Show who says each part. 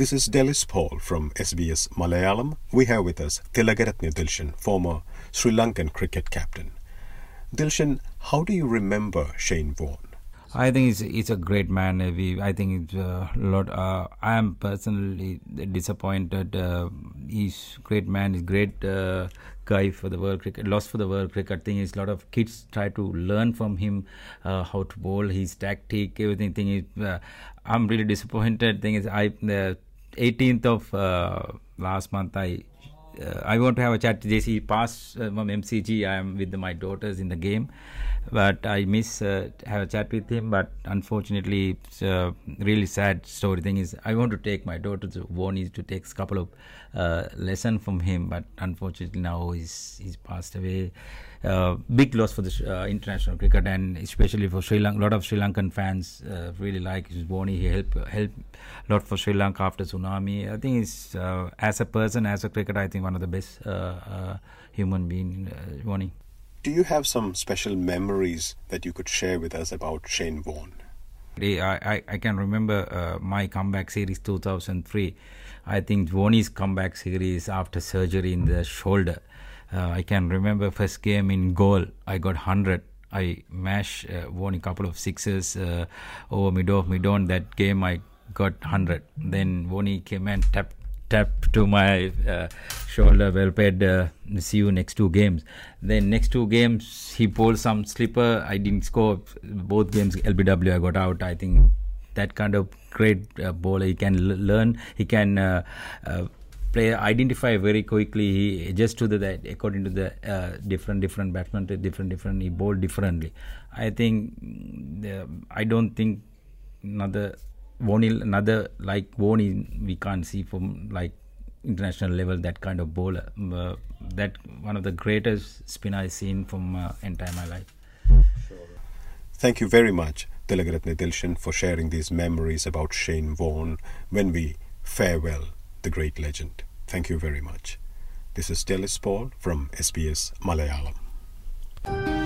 Speaker 1: This is Delys Paul from SBS Malayalam. We have with us Tilakaratne Dilshan, former Sri Lankan cricket captain. Dilshan, how do you remember Shane Warne?
Speaker 2: I think he's, he's a great man. Uh, We, I think it's a lot. Uh, I am personally disappointed. Uh, he's great man. He's great uh, guy for the world cricket. Lost for the world cricket. Thing is, a lot of kids try to learn from him uh, how to bowl, his tactic, everything. Thing is, uh, I'm really disappointed. Thing is, I 18th of uh, last month I uh, I want to have a chat JC. Passed uh, from MCG. I am with my daughters in the game, but I miss uh, have a chat with him. But unfortunately, it's a really sad story. Thing is, I want to take my daughter to Warnie to take a couple of uh, lesson from him, but unfortunately now he's he's passed away. Uh, big loss for the uh, international cricket and especially for Sri Lanka. A lot of Sri Lankan fans uh, really like his Warnie. He helped helped a lot for Sri Lanka after tsunami. I think he's uh, as a person, as a cricketer, I think one of the best human being, uh, Warnie.
Speaker 1: Do you have some special memories that you could share with us about Shane?
Speaker 2: I, I, I can remember uh, my comeback series 2003. I think Warnie's comeback series after surgery in the shoulder. Uh, I can remember first game in Galle. I got 100. I mash uh, won a couple of sixes uh, over mid off mid on. That game I got 100. Then Warnie came and tapped tap to my uh, shoulder. Well played. Uh, see you next two games. Then next two games he pulled some flipper. I didn't score both games. LBW I got out. I think that kind of great uh, bowler. He can l- learn. He can. Uh, identify very quickly. He adjusts to the that according to the uh, different different batsmen different different he bowl differently. I think mm, the, i don't think another Vonil, another like Warnie we can't see from like international level that kind of bowler. Uh, that one of the greatest spin i've seen from uh, entire my life.
Speaker 1: Thank you very much, Tilakaratne Dilshan, for sharing these memories about Shane Warne. When we farewell the great legend. Thank you very much. This is Delys Paul from SBS Malayalam.